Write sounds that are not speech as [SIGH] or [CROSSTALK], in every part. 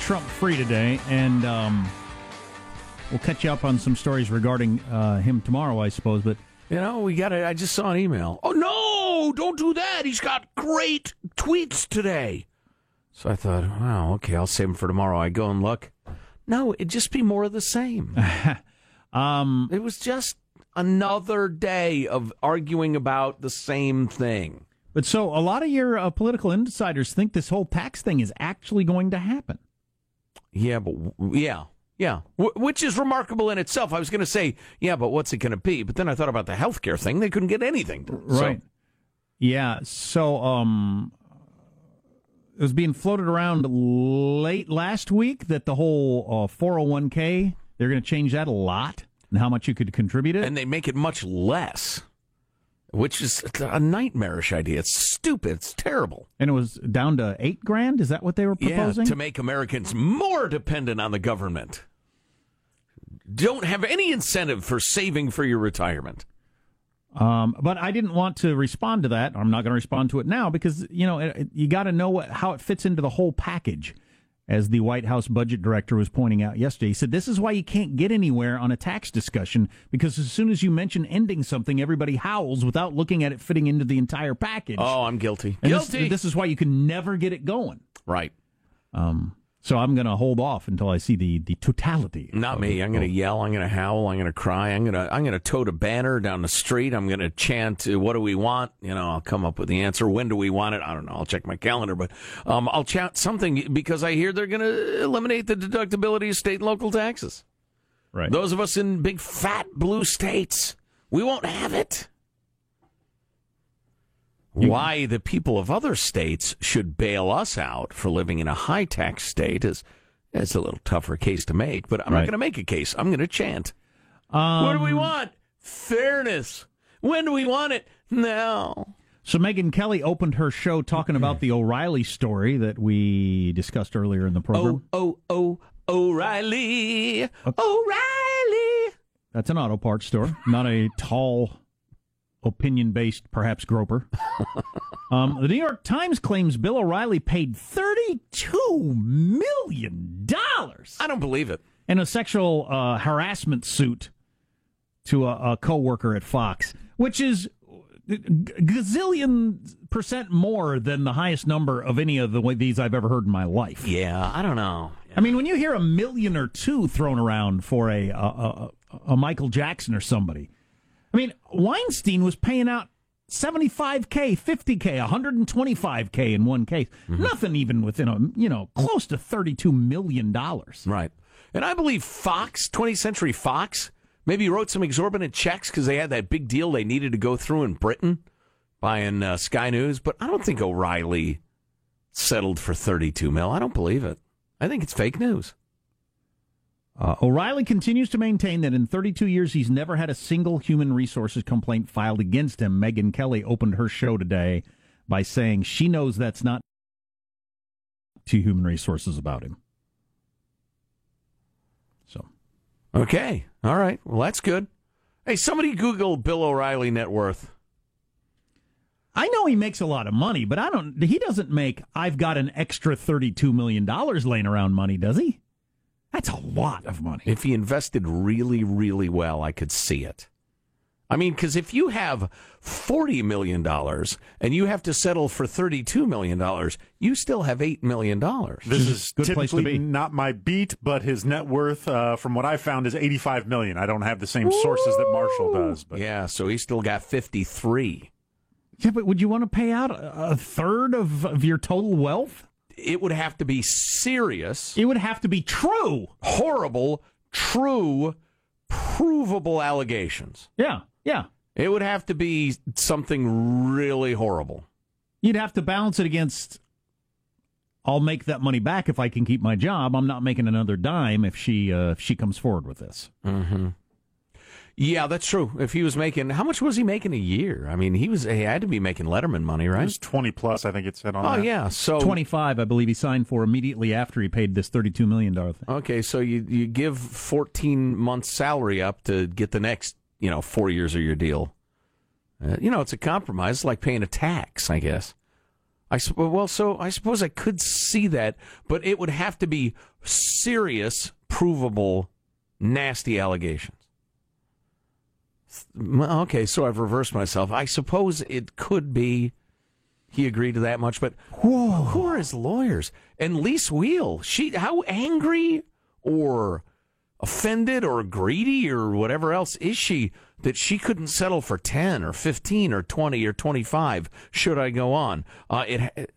Trump free today, and um, we'll catch you up on some stories regarding uh, him tomorrow, I suppose. But You know, we got it. I just saw an email. Oh, no, don't do that. He's got great tweets today. So I thought, wow, okay, I'll save him for tomorrow. I go and look. No, it'd just be more of the same. [LAUGHS] um, it was just another day of arguing about the same thing. but so a lot of your uh, political insiders think this whole tax thing is actually going to happen. Yeah, but yeah, yeah, w- which is remarkable in itself. I was going to say, yeah, but what's it going to be? But then I thought about the healthcare thing. They couldn't get anything. done. So- Right. Yeah. So um, it was being floated around late last week that the whole uh, 401k they're going to change that a lot and how much you could contribute it. and they make it much less, which is a nightmarish idea. It's stupid. It's terrible. And it was down to eight grand. Is that what they were proposing? Yeah, to make Americans more dependent on the government. Don't have any incentive for saving for your retirement. Um, but I didn't want to respond to that. I'm not going to respond to it now because you know it, you got to know what, how it fits into the whole package. As the White House budget director was pointing out yesterday, he said this is why you can't get anywhere on a tax discussion because as soon as you mention ending something, everybody howls without looking at it fitting into the entire package. Oh, I'm guilty. And this- guilty. This, is why you can never get it going. right. Um, so I'm going to hold off until I see the the totality. Not me. I'm going to yell. I'm going to howl. I'm going to cry. I'm going to I'm going to tote a banner down the street. I'm going to chant, uh, "What do we want?" You know, I'll come up with the answer. When do we want it? I don't know. I'll check my calendar, but um, I'll chant something because I hear they're going to eliminate the deductibility of state and local taxes. Right. Those of us in big fat blue states, we won't have it. Why the people of other states should bail us out for living in a high tax state is it's a little tougher case to make, but I'm not going to make a case. I'm going to chant. Um, what do we want? Fairness. When do we want it? Now. So Megyn Kelly opened her show talking about the O'Reilly story that we discussed earlier in the program. Oh, oh, oh, O'Reilly. O'Reilly. That's an auto parts store, not a tall, opinion based, perhaps groper. [LAUGHS] um, the New York Times claims Bill O'Reilly paid $32 million I don't believe it. in a sexual uh, harassment suit to a, a co worker at Fox, which is g- gazillion percent more than the highest number of any of the these I've ever heard in my life. Yeah, I don't know. I mean, when you hear a million or two thrown around for a a, a, a Michael Jackson or somebody, I mean, Weinstein was paying out 75k, 50k, 125k in one case. Nothing even within a you know close to 32 million dollars. Right. And I believe Fox, 20th Century Fox, maybe wrote some exorbitant checks because they had that big deal they needed to go through in Britain buying uh, Sky News. But I don't think O'Reilly settled for 32 mil. I don't believe it. I think it's fake news. Uh, O'Reilly continues to maintain that in 32 years he's never had a single human resources complaint filed against him. Megyn Kelly opened her show today by saying she knows that's not to human resources about him. So Okay. All right. Well, that's good. Hey, somebody Google Bill O'Reilly net worth. I know he makes a lot of money, but I don't. He doesn't make. I've got an extra thirty-two million dollars laying around money, does he? That's a lot of money. If he invested really, really well, I could see it. I mean, because if you have $40 million and you have to settle for $32 million, you still have $8 million. This is Good place to typically be. not my beat, but his net worth, uh, from what I found, is 85 million. I don't have the same sources that Marshall does, but Yeah, so he still got 53. Yeah, but would you want to pay out a a third of, of your total wealth? It would have to be serious, It would have to be true. horrible, true, provable allegations. Yeah, yeah. It would have to be something really horrible. You'd have to balance it against. I'll make that money back if I can keep my job. I'm not making another dime if she uh, if she comes forward with this. Mm-hmm. Yeah, that's true. If he was making, how much was he making a year? I mean, he was he had to be making Letterman money, it right? was twenty plus. I think it said on. Oh that. yeah, so 25, I believe he signed for immediately after he paid this 32 million dollar thing. Okay, so you you give 14 months salary up to get the next, you know, 4 years of your deal. Uh, you know, it's a compromise, it's like paying a tax, I guess. I sup- well, so I suppose I could see that, but it would have to be serious, provable, nasty allegations. Okay, so I've reversed myself. I suppose it could be he agreed to that much, but who are his lawyers? And Lis Wiehl, she how angry or offended or greedy or whatever else is she that she couldn't settle for 10 or 15 or 20 or 25 should I go on uh, it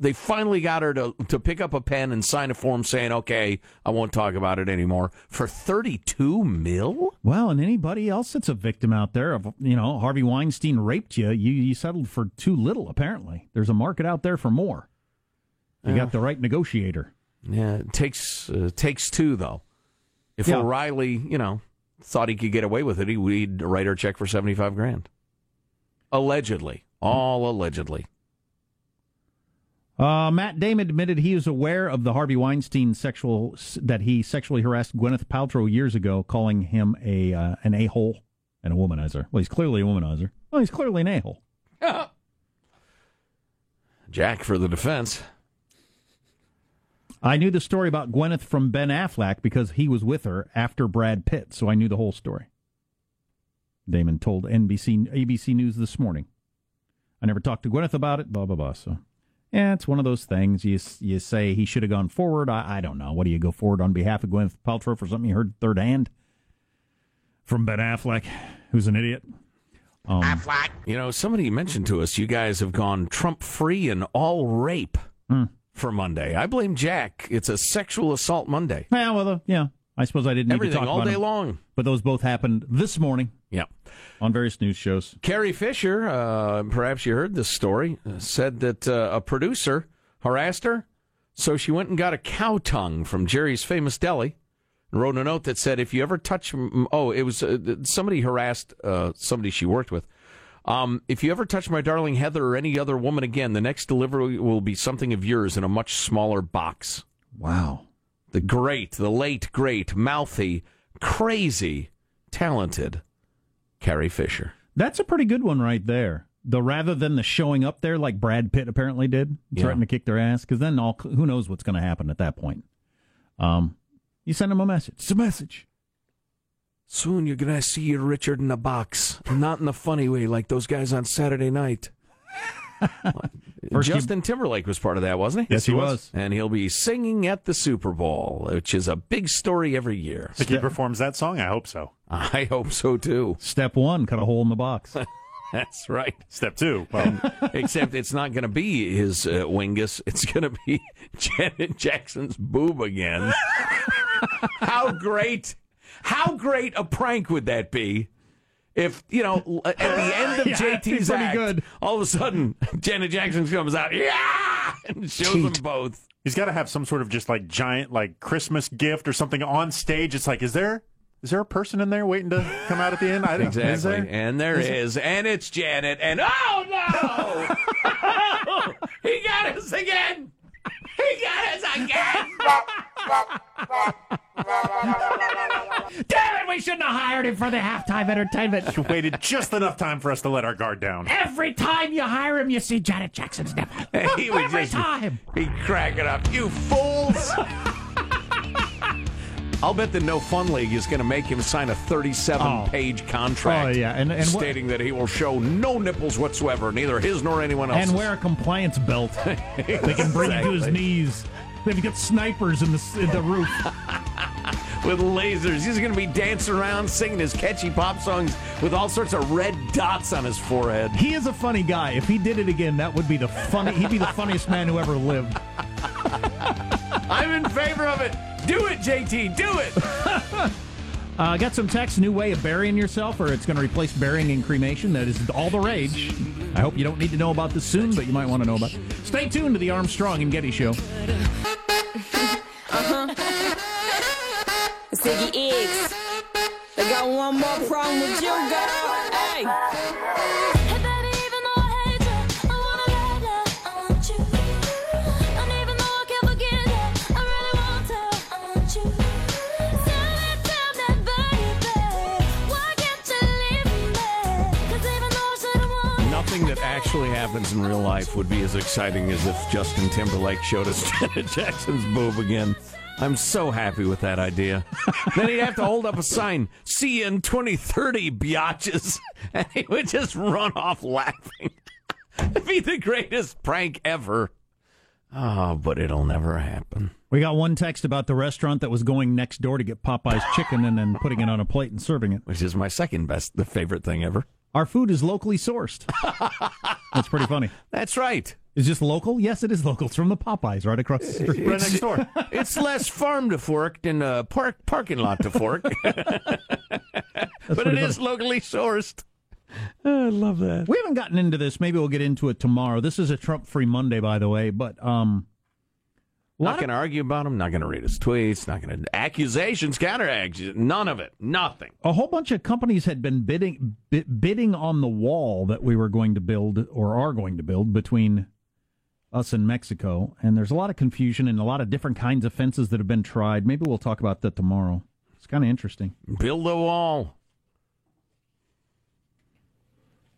they finally got her to to pick up a pen and sign a form saying okay I won't talk about it anymore for 32 mil Well, and anybody else that's a victim out there of you know Harvey Weinstein raped you, you you settled for too little. Apparently, there's a market out there for more. You got the right negotiator. yeah it takes uh, takes two though if Yeah. O'Reilly you know thought he could get away with it he would write her a check for 75 grand allegedly all allegedly Uh, Matt Damon admitted he is aware of the Harvey Weinstein sexual that he sexually harassed Gwyneth Paltrow years ago, calling him a uh, an a hole and a womanizer. Well, he's clearly a womanizer. Well, he's clearly an a hole. [LAUGHS] Jack for the defense I knew the story about Gwyneth from Ben Affleck because he was with her after Brad Pitt, so I knew the whole story. Damon told NBC ABC News this morning. I never talked to Gwyneth about it. Blah blah blah. So, yeah, it's one of those things. You you say he should have gone forward. I, I don't know. What do you go forward on behalf of Gwyneth Paltrow for something you heard third hand from Ben Affleck, who's an idiot? Um, You know, somebody mentioned to us you guys have gone Trump free and all rape for Monday. I blame Jack. It's a sexual assault Monday. yeah, well, uh, yeah. I suppose I didn't need to Everything talk all about day him, long. but those both happened this morning Yeah. on various news shows. Carrie Fisher, uh, perhaps you heard this story, uh, said that uh, a producer harassed her, so she went and got a cow tongue from Jerry's Famous Deli and wrote a note that said, "If you ever touch, oh, it was uh, somebody harassed uh, somebody she worked with." Um, if you ever touch my darling Heather or any other woman again, the next delivery will be something of yours in a much smaller box. Wow. The great, the late, great, mouthy, crazy, talented Carrie Fisher. That's a pretty good one right there. The rather than the showing up there like Brad Pitt apparently did, Yeah. threatening to kick their ass, because then all who knows what's going to happen at that point. Um, you send them a message. It's a message. Soon you're gonna see your Richard in a box, not in a funny way like those guys on Saturday night. [LAUGHS] First you- Justin Timberlake was part of that, wasn't he? Yes, he was. And he'll be singing at the Super Bowl, which is a big story every year. Think he performs that song? I hope so. [LAUGHS] I hope so too. Step one: cut a hole in the box. [LAUGHS] That's right. Step two. Well, [LAUGHS] Except it's not going to be his uh, wingus. It's going to be Janet Jackson's boob again. how great! How great a prank would that be? If you know, at the [LAUGHS] end of Yeah, JT's act, good. all of a sudden [LAUGHS] Janet Jackson comes out, yeah, [LAUGHS] and shows them both. he's got to have some sort of just like giant like Christmas gift or something on stage. It's like, is there is there a person in there waiting to come out at the end? I don't Is Exactly, there? and there is, and it's Janet, and oh no, he got us again. He got us again. Damn it! We shouldn't have hired him for the halftime entertainment. You waited just enough time for us to let our guard down. Every time you hire him, you see Janet Jackson's nipple. [LAUGHS] He was Every just- time. He cracking up. You fools! [LAUGHS] I'll bet the No Fun League is going to make him sign a 37-page contract. Oh, yeah, and- and what- stating that he will show no nipples whatsoever, neither his nor anyone else's. And wear a compliance belt. [LAUGHS] they can bring you to his knees. They've got snipers in the in the roof. [LAUGHS] with lasers. He's going to be dancing around singing his catchy pop songs with all sorts of red dots on his forehead. He is a funny guy. If he did it again, that would be the funny. He'd be the funniest man who ever lived. [LAUGHS] I'm in favor of it. Do it, JT. Do it. [LAUGHS] Uh, got some text. New way of burying yourself, or it's going to replace burying and cremation. That is all the rage. I hope you don't need to know about this soon, but you might want to know about. it. Stay tuned to the Armstrong and Getty Show. Uh-huh. Ziggy X. I got one more problem with you, girl. Hey actually happens in real life would be as exciting as if Justin Timberlake showed us [LAUGHS] Janet Jackson's boob again. I'm so happy with that idea. [LAUGHS] then he'd have to hold up a sign, see you in 2030, biatches. [LAUGHS] And he would just run off laughing. It'd be the greatest prank ever. Oh, but it'll never happen. We got one text about the restaurant that was going next door to get Popeye's chicken and then putting it on a plate and serving it. Which is my second best, the favorite thing ever. Our food is locally sourced. [LAUGHS] That's pretty funny. That's right. Is this local? Yes, it is local. It's from the Popeyes right across the street. Right next door. [LAUGHS] It's less farm to fork than a park parking lot to fork, [LAUGHS] but it pretty is locally sourced. I love that. We haven't gotten into this. Maybe we'll get into it tomorrow. This is a Trump-free Monday, by the way. But um, a lot Not going to argue about him. Not going to read his tweets. Not going to accusations, counter accusations. None of it. Nothing. a whole bunch of companies had been bidding bi- bidding on the wall that we were going to build or are going to build between us and Mexico, and there's a lot of confusion and a lot of different kinds of fences that have been tried. Maybe we'll talk about that tomorrow. It's kind of interesting. Build a wall.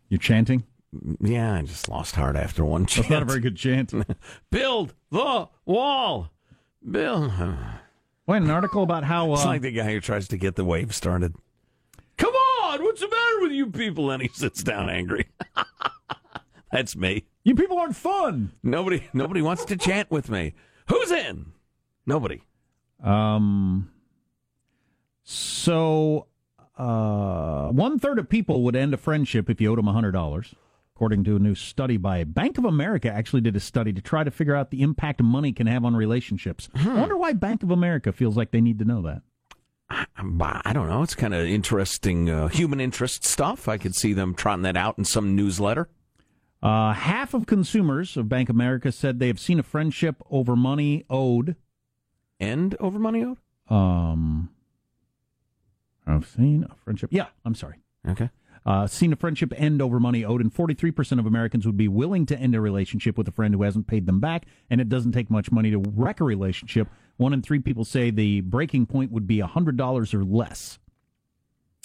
You're chanting? Yeah, I just lost heart after one chant. That's not a very good chant. [LAUGHS] Build the wall. Build. Wait, an article about how It's uh, like the guy who tries to get the wave started. Come on, what's the matter with you people? And he sits down angry. [LAUGHS] That's me. you people aren't fun. Nobody, nobody wants to chant with me. Who's in? Nobody. Um, so uh, one third of people would end a friendship if you owed them hundred dollars, according to a new study by Bank of America. Actually, did a study to try to figure out the impact money can have on relationships. I wonder why Bank of America feels like they need to know that. I don't know. It's kind of interesting uh, human interest stuff. I could see them trotting that out in some newsletter. Uh, half of consumers of Bank of America said they have seen a friendship over money owed. End over money owed. Um, I've seen a friendship. Yeah, I'm sorry. Okay. Uh, seen a friendship end over money owed, and 43% of Americans would be willing to end a relationship with a friend who hasn't paid them back, and it doesn't take much money to wreck a relationship. One in three people say the breaking point would be $100 or less.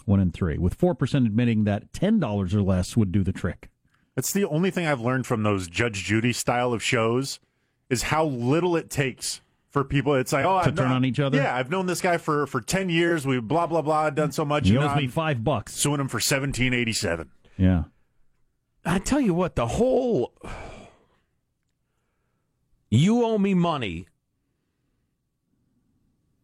One in three, with 4% admitting that $10 or less would do the trick. That's the only thing I've learned from those Judge Judy style of shows is how little it takes for people. It's like, oh, To I've turn known- on each other? Yeah, I've known this guy for for ten years. We blah blah blah done so much. He owes me five bucks. suing him for seventeen eighty seven. Yeah. I tell you what, the whole you owe me money,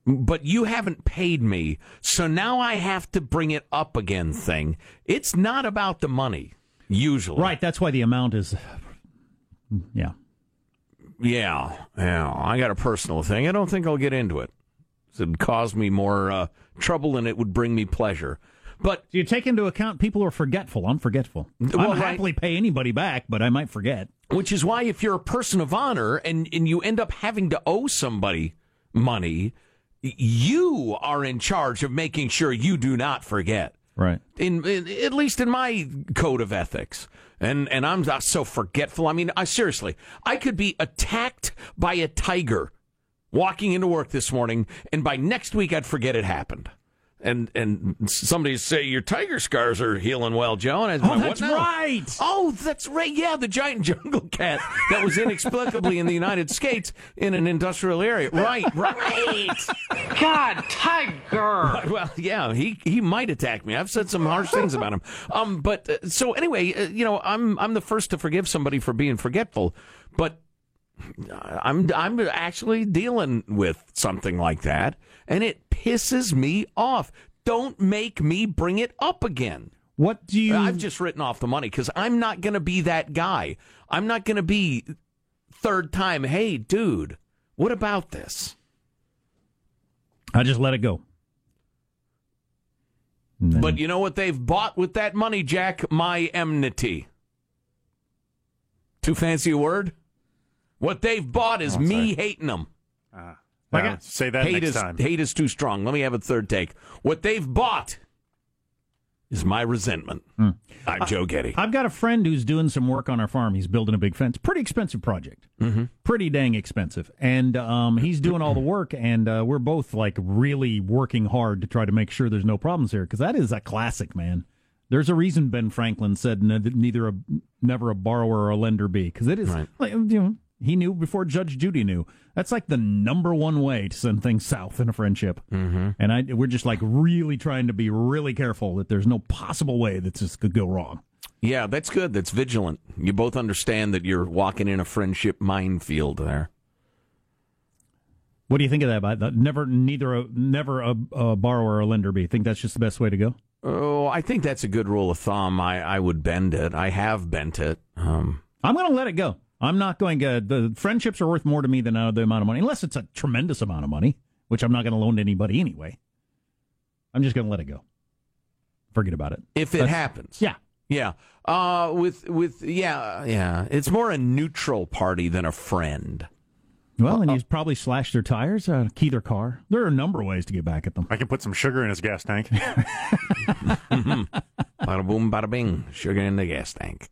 but you haven't paid me, so now I have to bring it up again thing. It's not about the money, usually. Right, that's why the amount is. Yeah. Yeah, yeah. I got a personal thing. I don't think I'll get into it. It would cause me more uh, trouble than it would bring me pleasure. But Do you take into account people are forgetful? I'm forgetful. Well, I'll right. happily pay anybody back, but I might forget. Which is why, if you're a person of honor and, and you end up having to owe somebody money, you are in charge of making sure you do not forget. Right. In, in at least in my code of ethics, and and I'm not so forgetful. I mean, I seriously, I could be attacked by a tiger walking into work this morning, and by next week I'd forget it happened. And and somebody say your tiger scars are healing well, Joe. And I was Oh, that's right. Oh, that's right. Yeah, the giant [LAUGHS] jungle cat that was inexplicably in the United States in an industrial area. Right, right. God, Tiger! [LAUGHS] Well, yeah, he he might attack me. I've said some harsh things about him. Um, but uh, so anyway, uh, you know, I'm I'm the first to forgive somebody for being forgetful, but I'm I'm actually dealing with something like that, and it pisses me off. Don't make me bring it up again. What do you? I've just written off the money because I'm not going to be that guy. I'm not going to be third time. Hey, dude, what about this? I just let it go. Then- But you know what they've bought with that money, Jack? My enmity. Too fancy a word? What they've bought is me hating them. Like Yeah, I- say that Hate next is time. hate is too strong. Let me have a third take. What they've bought is my resentment. Hmm. I'm Joe Getty. I've got a friend who's doing some work on our farm. He's building a big fence. Pretty expensive project. Mm-hmm. Pretty dang expensive. And um, he's doing all the [CLEARS THROAT] work, and uh, we're both like really working hard to try to make sure there's no problems here because that is a classic, man. There's a reason Ben Franklin said neither a never a borrower or a lender be because it is Right. like, you know he knew before Judge Judy knew. That's like the number one way to send things south in a friendship. Mm-hmm. And I we're just like really trying to be really careful that there's no possible way that this could go wrong. Yeah, that's good. That's vigilant. You both understand that you're walking in a friendship minefield there. What do you think of that? By never, neither, a, never a, a borrower or a lender be. Think that's just the best way to go. Oh, I think that's a good rule of thumb. I, I would bend it. I have bent it. Um, I'm going to let it go. I'm not going to. The friendships are worth more to me than uh, the amount of money, unless it's a tremendous amount of money, which I'm not going to loan to anybody anyway. I'm just going to let it go. Forget about it. if it That's- happens. Yeah. Yeah. Uh, with with yeah yeah. It's more a neutral party than a friend. Well, and he's probably slashed their tires, uh, key their car. There are a number of ways to get back at them. I can put some sugar in his gas tank. [LAUGHS] [LAUGHS] Bada boom, bada bing. Sugar in the gas tank.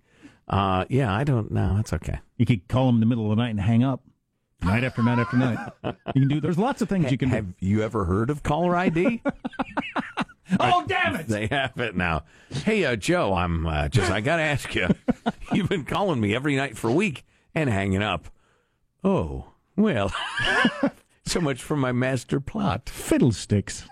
Uh, yeah, I don't know. That's okay. You could call him in the middle of the night and hang up, night after night after night. You can do. There's lots of things you can Have you ever heard of caller ID? do. [LAUGHS] [LAUGHS] Oh, damn it! they have it now. Hey, uh, Joe, I'm uh, just. I got to ask you. [LAUGHS] You've been calling me every night for a week and hanging up. Oh well. so much for my master plot. Fiddlesticks.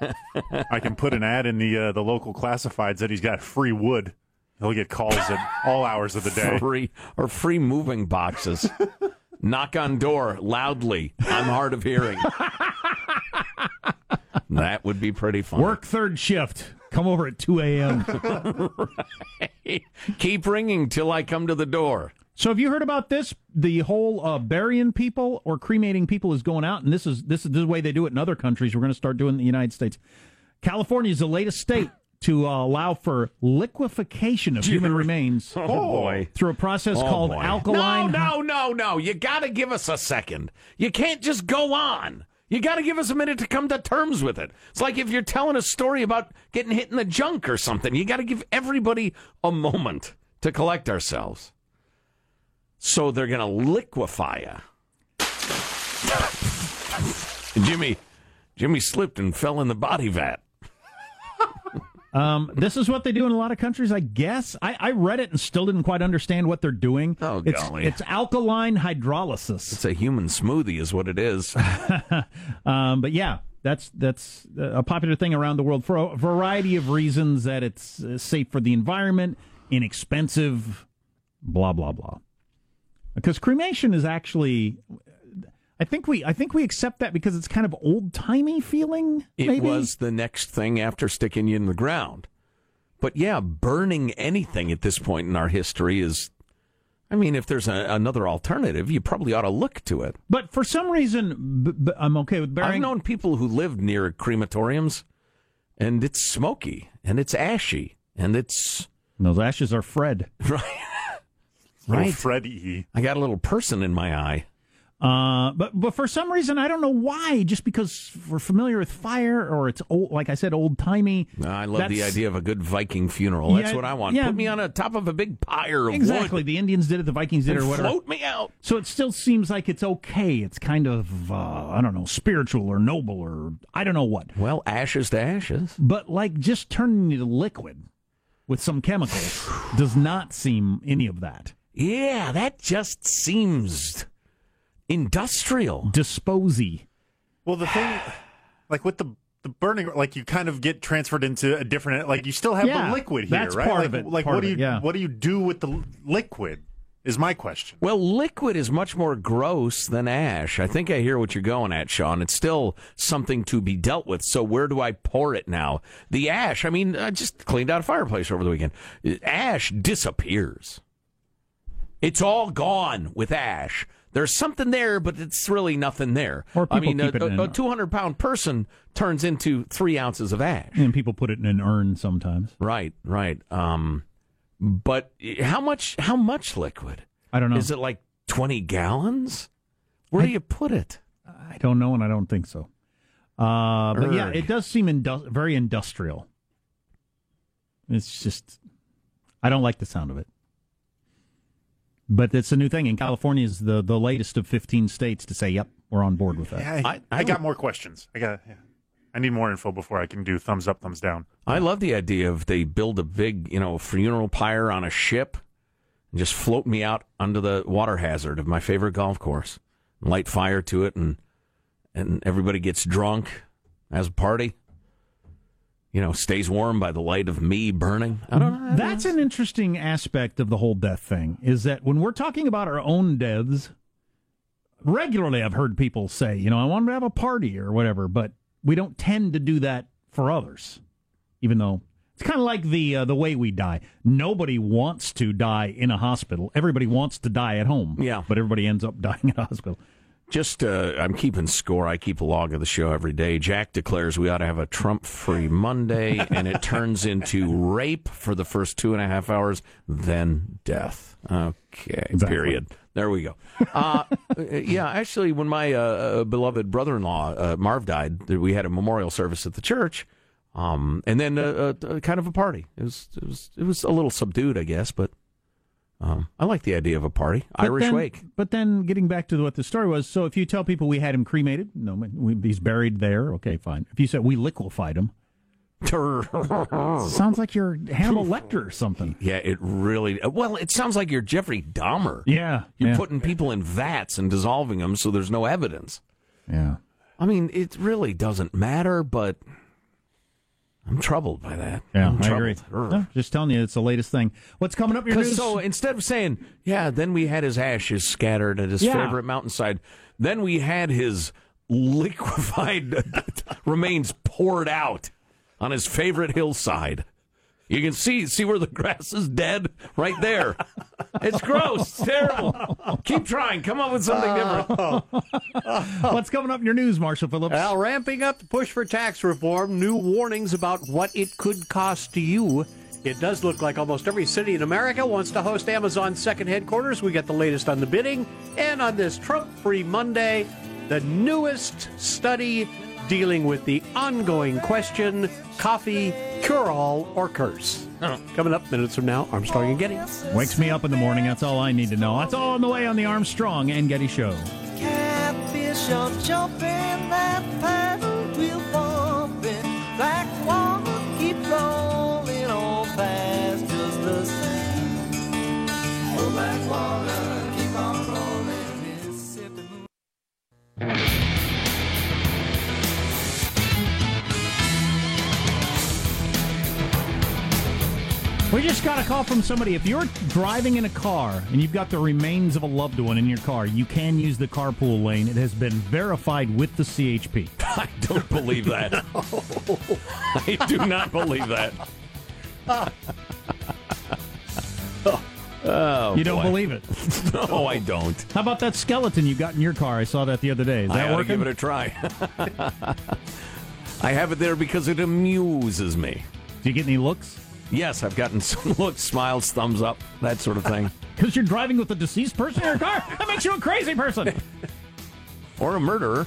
I can put an ad in the uh, the local classifieds that he's got free wood. He'll get calls at all hours of the day. Free or free moving boxes. [LAUGHS] Knock on door loudly. I'm hard of hearing. that would be pretty fun. Work third shift. Come over at 2 a.m. [LAUGHS] Keep ringing till I come to the door. So have you heard about this? The whole uh, burying people or cremating people is going out, and this is this is the way they do it in other countries. We're going to start doing it in the United States. California is the latest state to uh, allow for liquefaction of human remains [LAUGHS] Oh, boy. through a process Oh, called boy. alkaline. No, no, no, no. You got to give us a second. You can't just go on. You got to give us a minute to come to terms with it. It's like if you're telling a story about getting hit in the junk or something. You got to give everybody a moment to collect ourselves. So they're going to liquefy you. [LAUGHS] Jimmy, Jimmy slipped and fell in the body vat. Um, this is what they do in a lot of countries, I guess. I, I read it and still didn't quite understand what they're doing. Oh, it's, golly. It's alkaline hydrolysis. It's a human smoothie, is what it is. [LAUGHS] Um, but yeah, that's that's a popular thing around the world for a variety of reasons. That it's uh, safe for the environment, inexpensive, blah blah blah. Because cremation is actually, I think we I think we accept that because it's kind of old timey feeling. It maybe? was the next thing after sticking you in the ground. But yeah, burning anything at this point in our history is. I mean, if there's a, another alternative, you probably ought to look to it. But for some reason, b- b- I'm okay with burying. I've known people who lived near crematoriums, and it's smoky, and it's ashy, and it's. Those ashes are Fred. [LAUGHS] Right. Oh, right. Freddy. I got a little person in my eye. Uh, but but for some reason I don't know why. Just because we're familiar with fire, or it's old, like I said, old timey. I love the idea of a good Viking funeral. That's Yeah, what I want. yeah. Put me on the top of a big pyre of Exactly, wood the Indians did it, the Vikings did it, or whatever. float me out. So it still seems like it's okay. It's kind of uh, I don't know, spiritual or noble or I don't know what. Well, ashes to ashes. But like just turning it liquid with some chemicals does not seem any of that. Yeah, that just seems industrial. Disposy. Well, the thing, like with the the burning, like you kind of get transferred into a different, like you still have Yeah, the liquid here, that's right? part like, of it, Like part what of do it, you yeah. what do you do with the liquid? Is my question. Well, liquid is much more gross than ash. I think I hear what you're going at, Sean. It's still something to be dealt with. So where do I pour it now? The ash, I mean, I just cleaned out a fireplace over the weekend. Ash disappears. It's all gone with ash. There's something there, but it's really nothing there. Or I mean, keep it in a, a- a 200 pound person turns into three ounces of ash. And people put it in an urn sometimes. Right, right. Um, but how much? How much liquid? I don't know. Is it like 20 gallons? Where do you put it? I don't know, and I don't think so. Uh, but yeah, it does seem indu- very industrial. It's just, I don't like the sound of it. But it's a new thing, and California is the, the latest of 15 states to say, yep, we're on board with that. Yeah, I, I- I, I got more questions. I got. Yeah. I need more info before I can do thumbs up, thumbs down. I love the idea of they build a big, you know, funeral pyre on a ship, and just float me out under the water hazard of my favorite golf course, and light fire to it, and and everybody gets drunk, as a party. You know, stays warm by the light of me burning. I don't know. That's an interesting aspect of the whole death thing. Is that when we're talking about our own deaths, regularly I've heard people say, you know, I want to have a party or whatever, but we don't tend to do that for others, even though it's kind of like the uh, the way we die. Nobody wants to die in a hospital. Everybody wants to die at home. Yeah. but everybody ends up [LAUGHS] dying in a hospital. Just, uh, I'm keeping score. I keep a log of the show every day. Jack declares we ought to have a Trump free Monday, [LAUGHS] and it turns into rape for the first two and a half hours, then death. Okay, period. There we go. Uh, [LAUGHS] yeah, actually, when my uh, beloved brother in law, uh, Marv, died, we had a memorial service at the church. Um, and then uh, uh, kind of a party. It was, it was it was a little subdued, I guess, but um, I like the idea of a party. But Irish then- wake. But then getting back to what the story was, so if you tell people we had him cremated, no, we, he's buried there. Okay, fine. If you said we liquefied him, [LAUGHS] sounds like you're Hannibal Lecter or something. Yeah, it really. Well, it sounds like you're Jeffrey Dahmer. Yeah, You're yeah. putting people in vats and dissolving them so there's no evidence. Yeah. I mean, it really doesn't matter, but I'm troubled by that. Yeah, I'm I agree. troubled. No, just telling you, it's the latest thing. What's coming up your news? so instead of saying, yeah, then we had his ashes scattered at his Yeah. favorite mountainside, then we had his liquefied [LAUGHS] remains poured out on his favorite hillside. You can see see where the [LAUGHS] grass is dead right there. It's gross, it's terrible. Keep trying. Come up with something different. [LAUGHS] What's coming up in your news, Marshall Phillips? Well, ramping up the push for tax reform, new warnings about what it could cost to you. It does look like almost every city in America wants to host Amazon's second headquarters. We get the latest on the bidding. And on this Trump free Monday, the newest study dealing with the ongoing question coffee, cure all, or curse. Oh. Coming up minutes from now, Armstrong and Getty. Wakes me up in the morning. That's all I need to know. That's all on the way on the Armstrong and Getty Show. We just got a call from somebody. If you're driving in a car and you've got the remains of a loved one in your car, you can use the carpool lane. It has been verified with the CHP. [LAUGHS] I don't believe that. [LAUGHS] I do not believe that. Oh, you don't boy. believe it? [LAUGHS] No, I don't. How about that skeleton you got in your car? I saw that the other day. Is I that ought to working? give it a try. I have it there because it amuses me. Do you get any looks? Yes, I've gotten [LAUGHS] some looks, smiles, thumbs up, that sort of thing. [LAUGHS] Because you're driving with a deceased person in your car? That makes you a crazy person. [LAUGHS] or a murderer.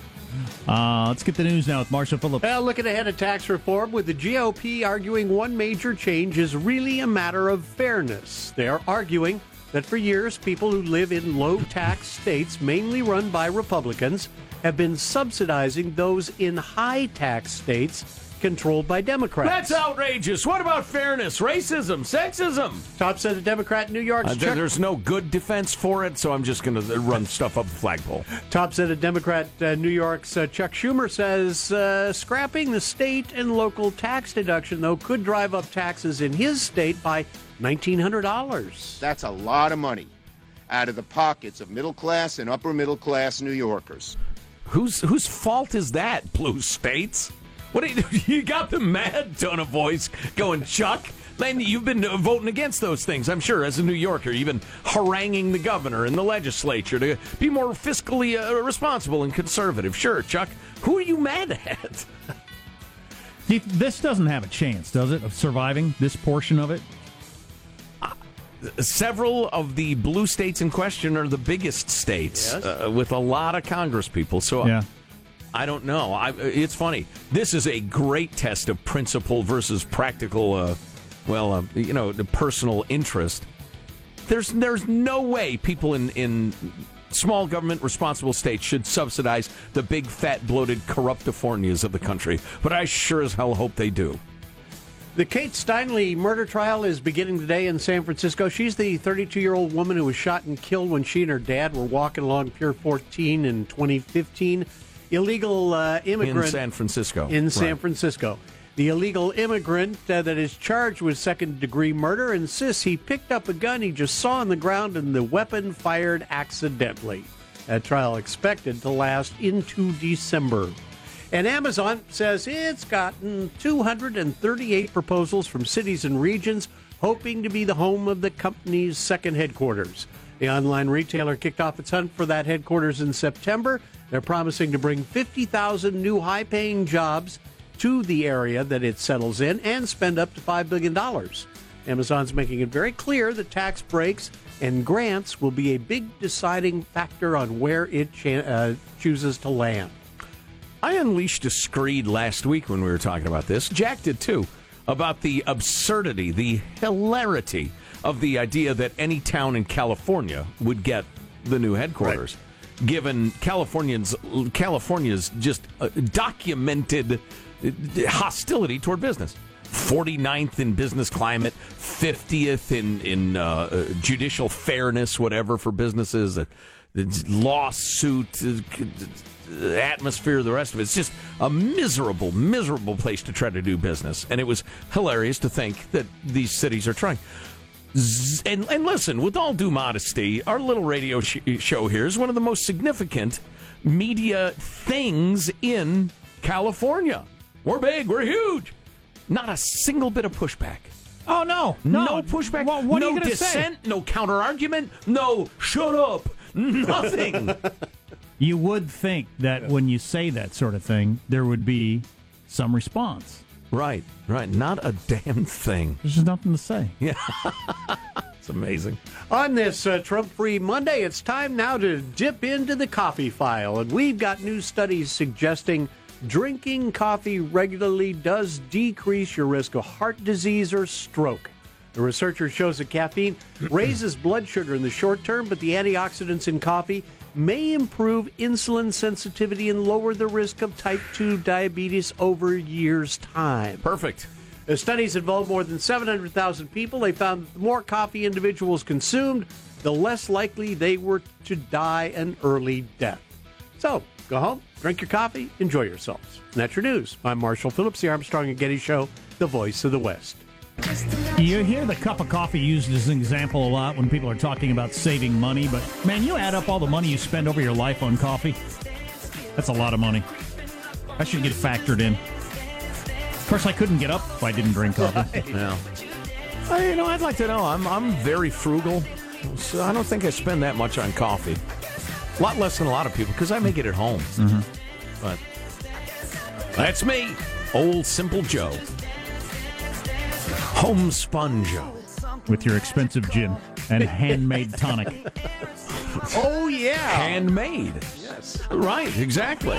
Uh, let's get the news now with Marshall Phillips. Well, looking ahead at tax reform, with the GOP arguing one major change is really a matter of fairness. They are arguing that for years, people who live in low tax states, mainly run by Republicans, have been subsidizing those in high tax states controlled by Democrats. That's outrageous. What about fairness, racism, sexism? Top Senate Democrat in New York. Uh, Chuck there's no good defense for it, so I'm just going to run stuff up the flagpole. Top Senate Democrat uh, New York's uh, Chuck Schumer says uh, scrapping the state and local tax deduction, though, could drive up taxes in his state by $1,900. That's a lot of money out of the pockets of middle class and upper middle class New Yorkers. Whose whose fault is that? Blue states. What do you, [LAUGHS] you got the mad tone of voice going, Chuck? Then you've been uh, voting against those things, I'm sure, as a New Yorker. You've been haranguing the governor and the legislature to be more fiscally uh, responsible and conservative. Sure, Chuck. Who are you mad at? [LAUGHS] This doesn't have a chance, does it, of surviving this portion of it? Several of the blue states in question are the biggest states Yes. uh, with a lot of Congress people. So Yeah. I don't know. I, it's funny. This is a great test of principle versus practical. Uh, well, uh, you know, the personal interest. There's there's no way people in in small government responsible states should subsidize the big fat bloated corruptifornias of the country. But I sure as hell hope they do. The Kate Steinle murder trial is beginning today in San Francisco. She's the 32 year old woman who was shot and killed when she and her dad were walking along Pier 14 in 2015. Illegal uh, immigrant in San Francisco. in San Right. Francisco. The illegal immigrant uh, that is charged with second degree murder insists he picked up a gun he just saw on the ground and the weapon fired accidentally. A trial expected to last into December. And Amazon says it's gotten 238 proposals from cities and regions hoping to be the home of the company's second headquarters. The online retailer kicked off its hunt for that headquarters in September. They're promising to bring 50,000 new high paying jobs to the area that it settles in and spend up to $5 billion. Amazon's making it very clear that tax breaks and grants will be a big deciding factor on where it cha- uh, chooses to land. I unleashed a screed last week when we were talking about this. Jack did too. About the absurdity, the hilarity of the idea that any town in California would get the new headquarters, given Californians California's just uh, documented uh, hostility toward business. 49th in business climate, 50th in in uh, uh, judicial fairness, whatever for businesses. Uh, lawsuit atmosphere, the rest of it. It's just a miserable, miserable place to try to do business. And it was hilarious to think that these cities are trying. Z- And, and listen, with all due modesty, our little radio sh- show here is one of the most significant media things in California. We're big, we're huge. Not a single bit of pushback. Oh no, No, no, pushback. Well, what no are you going to dissent. say? No counter argument. No shut up. [LAUGHS] Nothing. You would think that when you say that sort of thing, there would be some response. Right, right. Not a damn thing. There's just nothing to say. Yeah. [LAUGHS] it's amazing. On this uh, Trump free Monday, it's time now to dip into the coffee file. And we've got new studies suggesting drinking coffee regularly does decrease your risk of heart disease or stroke. The researcher shows that caffeine [CLEARS THROAT] raises blood sugar in the short term, but the antioxidants in coffee may improve insulin sensitivity and lower the risk of type 2 diabetes over years' time. Perfect. The studies involved more than 700,000 people. They found that the more coffee individuals consumed, the less likely they were to die an early death. So, go home, drink your coffee, enjoy yourselves. And that's your news. I'm Marshall Phillips, the Armstrong and Getty Show, the voice of the West. You hear the cup of coffee used as an example a lot when people are talking about saving money, but man, you add up all the money you spend over your life on coffee. That's a lot of money. That should get factored in. Of course, I couldn't get up if I didn't drink coffee. [LAUGHS] Yeah. I, you know, I'd like to know. I'm I'm very frugal, so I don't think I spend that much on coffee. A lot less than a lot of people because I make it at home. Mm-hmm. But that's me, old simple Joe, homespun Joe. with your expensive gin and handmade tonic. Oh, yeah. handmade. Yes. Right, exactly.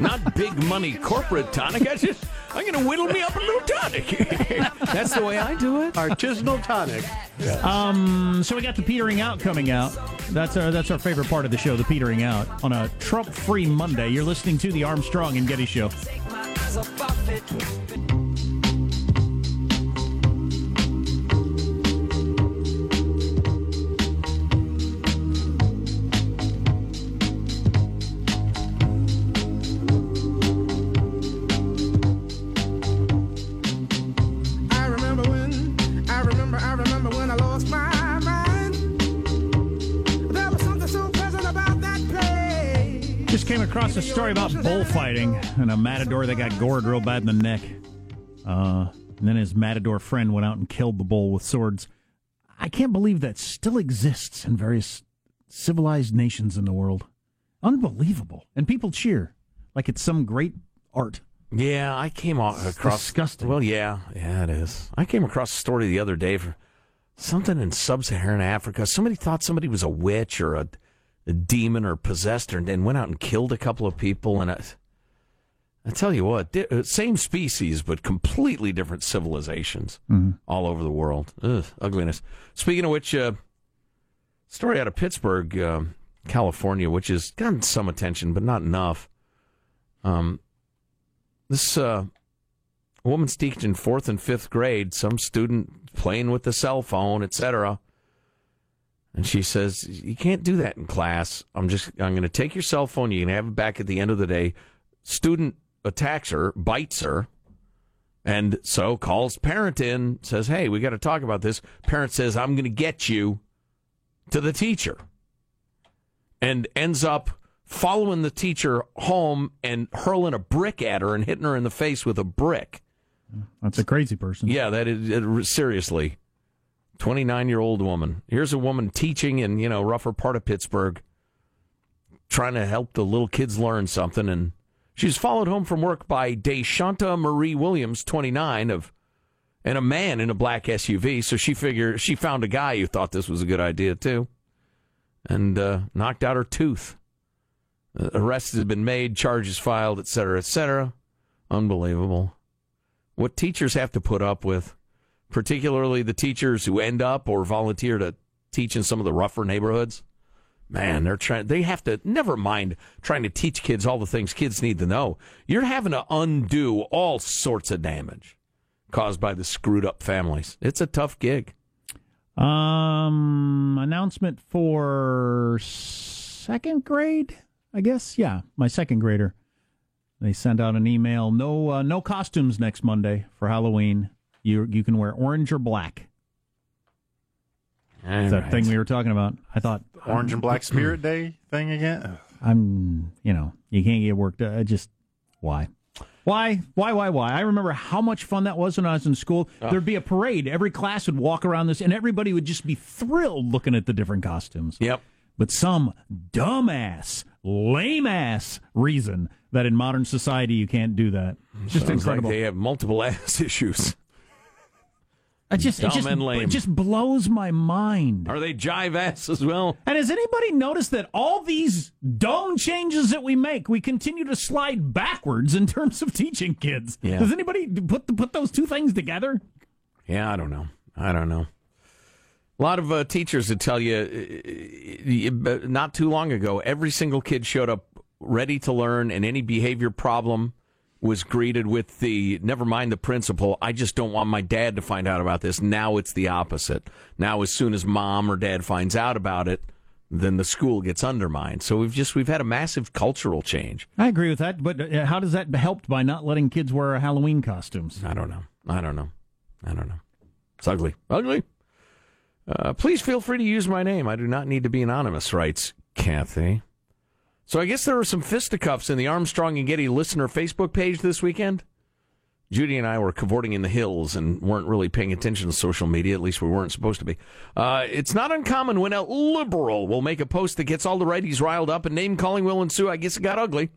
Not big money corporate tonic. I just I'm gonna whittle me up a little tonic. [LAUGHS] That's the way I do it. Artisanal tonic. Um, so we got the petering out coming out. That's our that's our favorite part of the show, the petering out on a Trump-free Monday. You're listening to the Armstrong and Getty Show. A story about bullfighting and a matador that got gored real bad in the neck. Uh, and then his matador friend went out and killed the bull with swords. I can't believe that still exists in various civilized nations in the world. Unbelievable. And people cheer like it's some great art. Yeah, I came across disgusting. Well, yeah, yeah, it is. I came across a story the other day for something in sub-Saharan Africa. Somebody thought somebody was a witch or a, a demon or possessed, her, and went out and killed a couple of people. And I, I tell you what, di- uh, same species but completely different civilizations all over the world. Ugh, ugliness. Speaking of which, uh, story out of Pittsburg, um, California, which has gotten some attention but not enough. Um, this uh, woman's teaching fourth and fifth grade, some student playing with the cell phone, etc. And she says, "You can't do that in class. I'm just I'm going to take your cell phone. You can have it back at the end of the day." Student attacks her, bites her, and so calls parent in, says, "Hey, we got to talk about this." Parent says, "I'm going to get you to the teacher." And ends up following the teacher home and hurling a brick at her and hitting her in the face with a brick. That's a crazy person. Yeah, that is seriously. 29 year old woman. Here's a woman teaching in, you know, rougher part of Pittsburg, trying to help the little kids learn something. And she's followed home from work by Deshanta Marie Williams, 29, of and a man in a black SUV. So she figured she found a guy who thought this was a good idea too, and uh, knocked out her tooth. Uh, arrests have been made, charges filed, et cetera, et cetera. Unbelievable. What teachers have to put up with, particularly the teachers who end up or volunteer to teach in some of the rougher neighborhoods. Man, they're trying. They have to. Never mind trying to teach kids all the things kids need to know. You're having to undo all sorts of damage caused by the screwed up families. It's a tough gig. Um, announcement for second grade, I guess. Yeah, my second grader. They sent out an email. No, uh, no costumes next Monday for Halloween. You you can wear orange or black. It's that thing we were talking about. I thought Orange and Black Spirit Day thing again. [CLEARS THROAT] I'm, you know, you can't get worked. I just why. Why? Why? Why? Why? I remember how much fun that was when I was in school. Oh. There'd be a parade. Every class would walk around this, and everybody would just be thrilled looking at the different costumes. Yep. But some dumbass, lame ass reason that in modern society you can't do that. It's just Sounds like incredible. they have multiple [LAUGHS] ass issues. It just, it just, and lame. it just blows my mind. Are they jive ass as well? And has anybody noticed that all these dumb changes that we make, we continue to slide backwards in terms of teaching kids? Yeah. Does anybody put put those two things together? Yeah, I don't know. I don't know. A lot of uh, teachers would tell you uh, uh, not too long ago, every single kid showed up ready to learn, and any behavior problem was greeted with the never mind the principal. I just don't want my dad to find out about this. Now it's the opposite. Now, as soon as mom or dad finds out about it, then the school gets undermined. So we've just we've had a massive cultural change. I agree with that, but uh, how does that help by not letting kids wear Halloween costumes? I don't know. I don't know. I don't know. It's ugly. Ugly. Uh, please feel free to use my name. I do not need to be anonymous, writes Kathy. So I guess there were some fisticuffs in the Armstrong and Getty listener Facebook page this weekend. Judy and I were cavorting in the hills and weren't really paying attention to social media. At least we weren't supposed to be. Uh, it's not uncommon when a liberal will make a post that gets all the righties riled up and name calling will ensue. I guess it got ugly.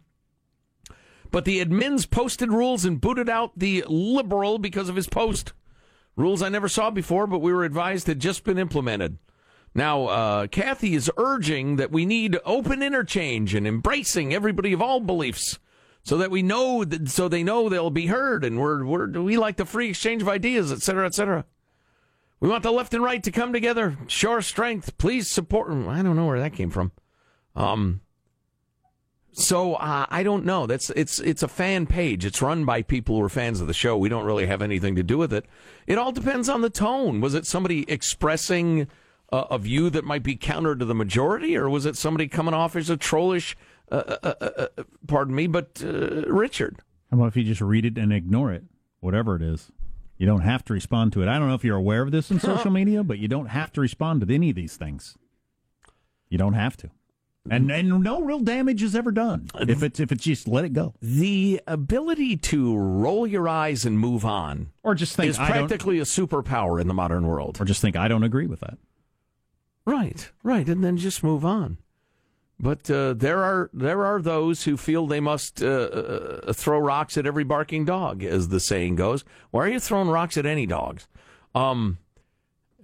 But the admins posted rules and booted out the liberal because of his post. Rules I never saw before, but we were advised had just been implemented. Now, uh, Kathy is urging that we need open interchange and embracing everybody of all beliefs, so that we know, that, so they know they'll be heard, and we're, we're we like the free exchange of ideas, et cetera, et cetera. We want the left and right to come together, show strength. Please support. I don't know where that came from. Um, so uh, I don't know. That's it's it's a fan page. It's run by people who are fans of the show. We don't really have anything to do with it. It all depends on the tone. Was it somebody expressing uh, a view that might be counter to the majority, or was it somebody coming off as a trollish? Uh, uh, uh, uh, pardon me, but uh, Richard. How about if you just read it and ignore it, whatever it is? You don't have to respond to it. I don't know if you're aware of this in [LAUGHS] social media, but you don't have to respond to any of these things. You don't have to. And and no real damage is ever done if it's if it's just let it go The ability to roll your eyes and move on or just think is I don't, practically a superpower in the modern world. or just think I don't agree with that. Right, right, and then just move on. But uh, there are there are those who feel they must uh, uh, throw rocks at every barking dog, as the saying goes. Why are you throwing rocks at any dogs? Um,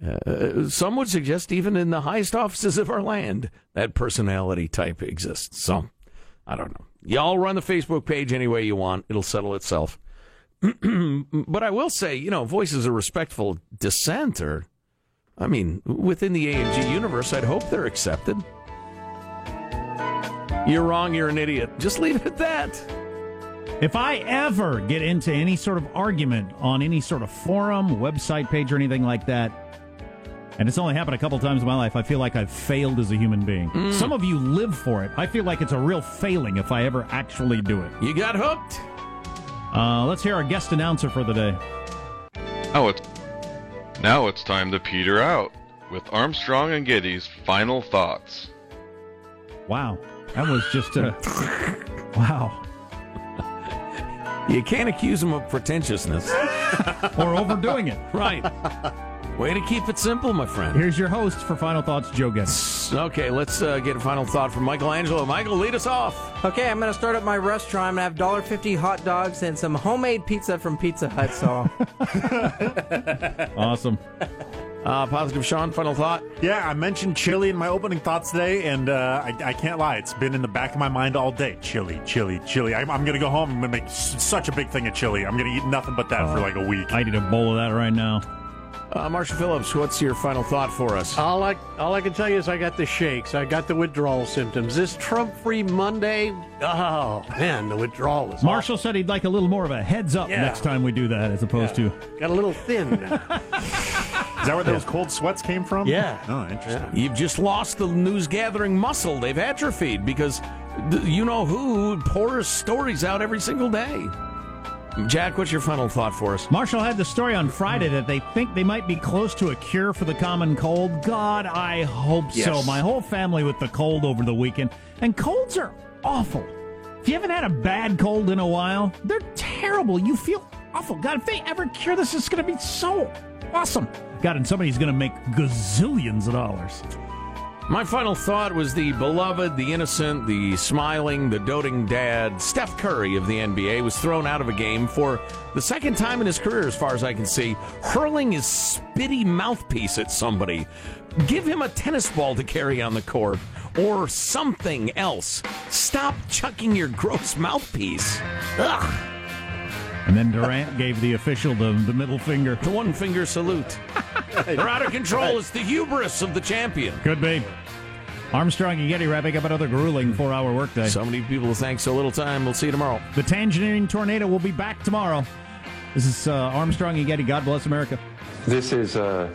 uh, some would suggest even in the highest offices of our land that personality type exists. So I don't know. Y'all run the Facebook page any way you want; it'll settle itself. [CLEARS THROAT] but I will say, you know, voices of respectful dissent are, I mean, within the A and G universe, I'd hope they're accepted. You're wrong. You're an idiot. Just leave it at that. If I ever get into any sort of argument on any sort of forum, website page, or anything like that, and it's only happened a couple times in my life, I feel like I've failed as a human being. Some of you live for it. I feel like it's a real failing if I ever actually do it. You got hooked. Uh, let's hear our guest announcer for the day. Now it's now it's time to peter out with Armstrong and Getty's final thoughts. Wow, that was just a [LAUGHS] wow. You can't accuse them of pretentiousness. [LAUGHS] or overdoing it. Right. [LAUGHS] Way to keep it simple, my friend. Here's your host for final thoughts, Joe Getty. Okay, let's uh, get a final thought from Michael Angelo. Michael, lead us off. Okay, I'm going to start up my restaurant. I'm going to have $1.50 hot dogs and some homemade pizza from Pizza Hut. So, [LAUGHS] Awesome. Uh, positive Sean, final thought. Yeah, I mentioned chili in my opening thoughts today, and uh, I, I can't lie. It's been in the back of my mind all day. Chili, chili, chili. I'm, I'm going to go home. I'm going to make s- such a big thing of chili. I'm going to eat nothing but that for like a week. I need a bowl of that right now. Uh, Marshall Phillips, what's your final thought for us? All I, all I can tell you is I got the shakes. I got the withdrawal symptoms. This Trump free Monday, oh, man, the withdrawal is Marshall said he'd like a little more of a heads up Yeah. next time we do that, as opposed to. Got a little thin. [LAUGHS] Is that where those cold sweats came from? Yeah. Oh, interesting. You've just lost the news gathering muscle. They've atrophied because th- you know who pours stories out every single day. Jack, what's your final thought for us? Marshall had the story on Friday that they think they might be close to a cure for the common cold. God, I hope so. My whole family with the cold over the weekend. And colds are awful. If you haven't had a bad cold in a while, they're terrible. You feel awful. God, if they ever cure this, it's going to be so awesome. God, and somebody's going to make gazillions of dollars. My final thought was the beloved, the innocent, the smiling, the doting dad, Steph Curry of the NBA, was thrown out of a game for the second time in his career, as far as I can see, hurling his spitty mouthpiece at somebody. Give him a tennis ball to carry on the court or something else. Stop chucking your gross mouthpiece. Ugh. And then Durant gave the official the, the middle finger. The one finger salute. [LAUGHS] [LAUGHS] They're out of control. It's the hubris of the champion. Could be. Armstrong and Getty wrapping up another grueling four hour workday. So many people thank so little time. We'll see you tomorrow. The Tangerine Tornado will be back tomorrow. This is uh, Armstrong and Getty. God bless America. This is a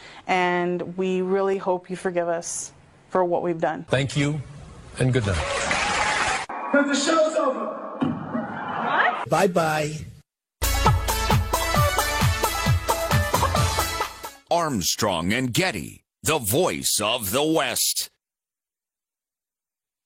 and we really hope you forgive us for what we've done. Thank you, and good night. Because the show's over. Bye bye. Armstrong and Getty, the voice of the West.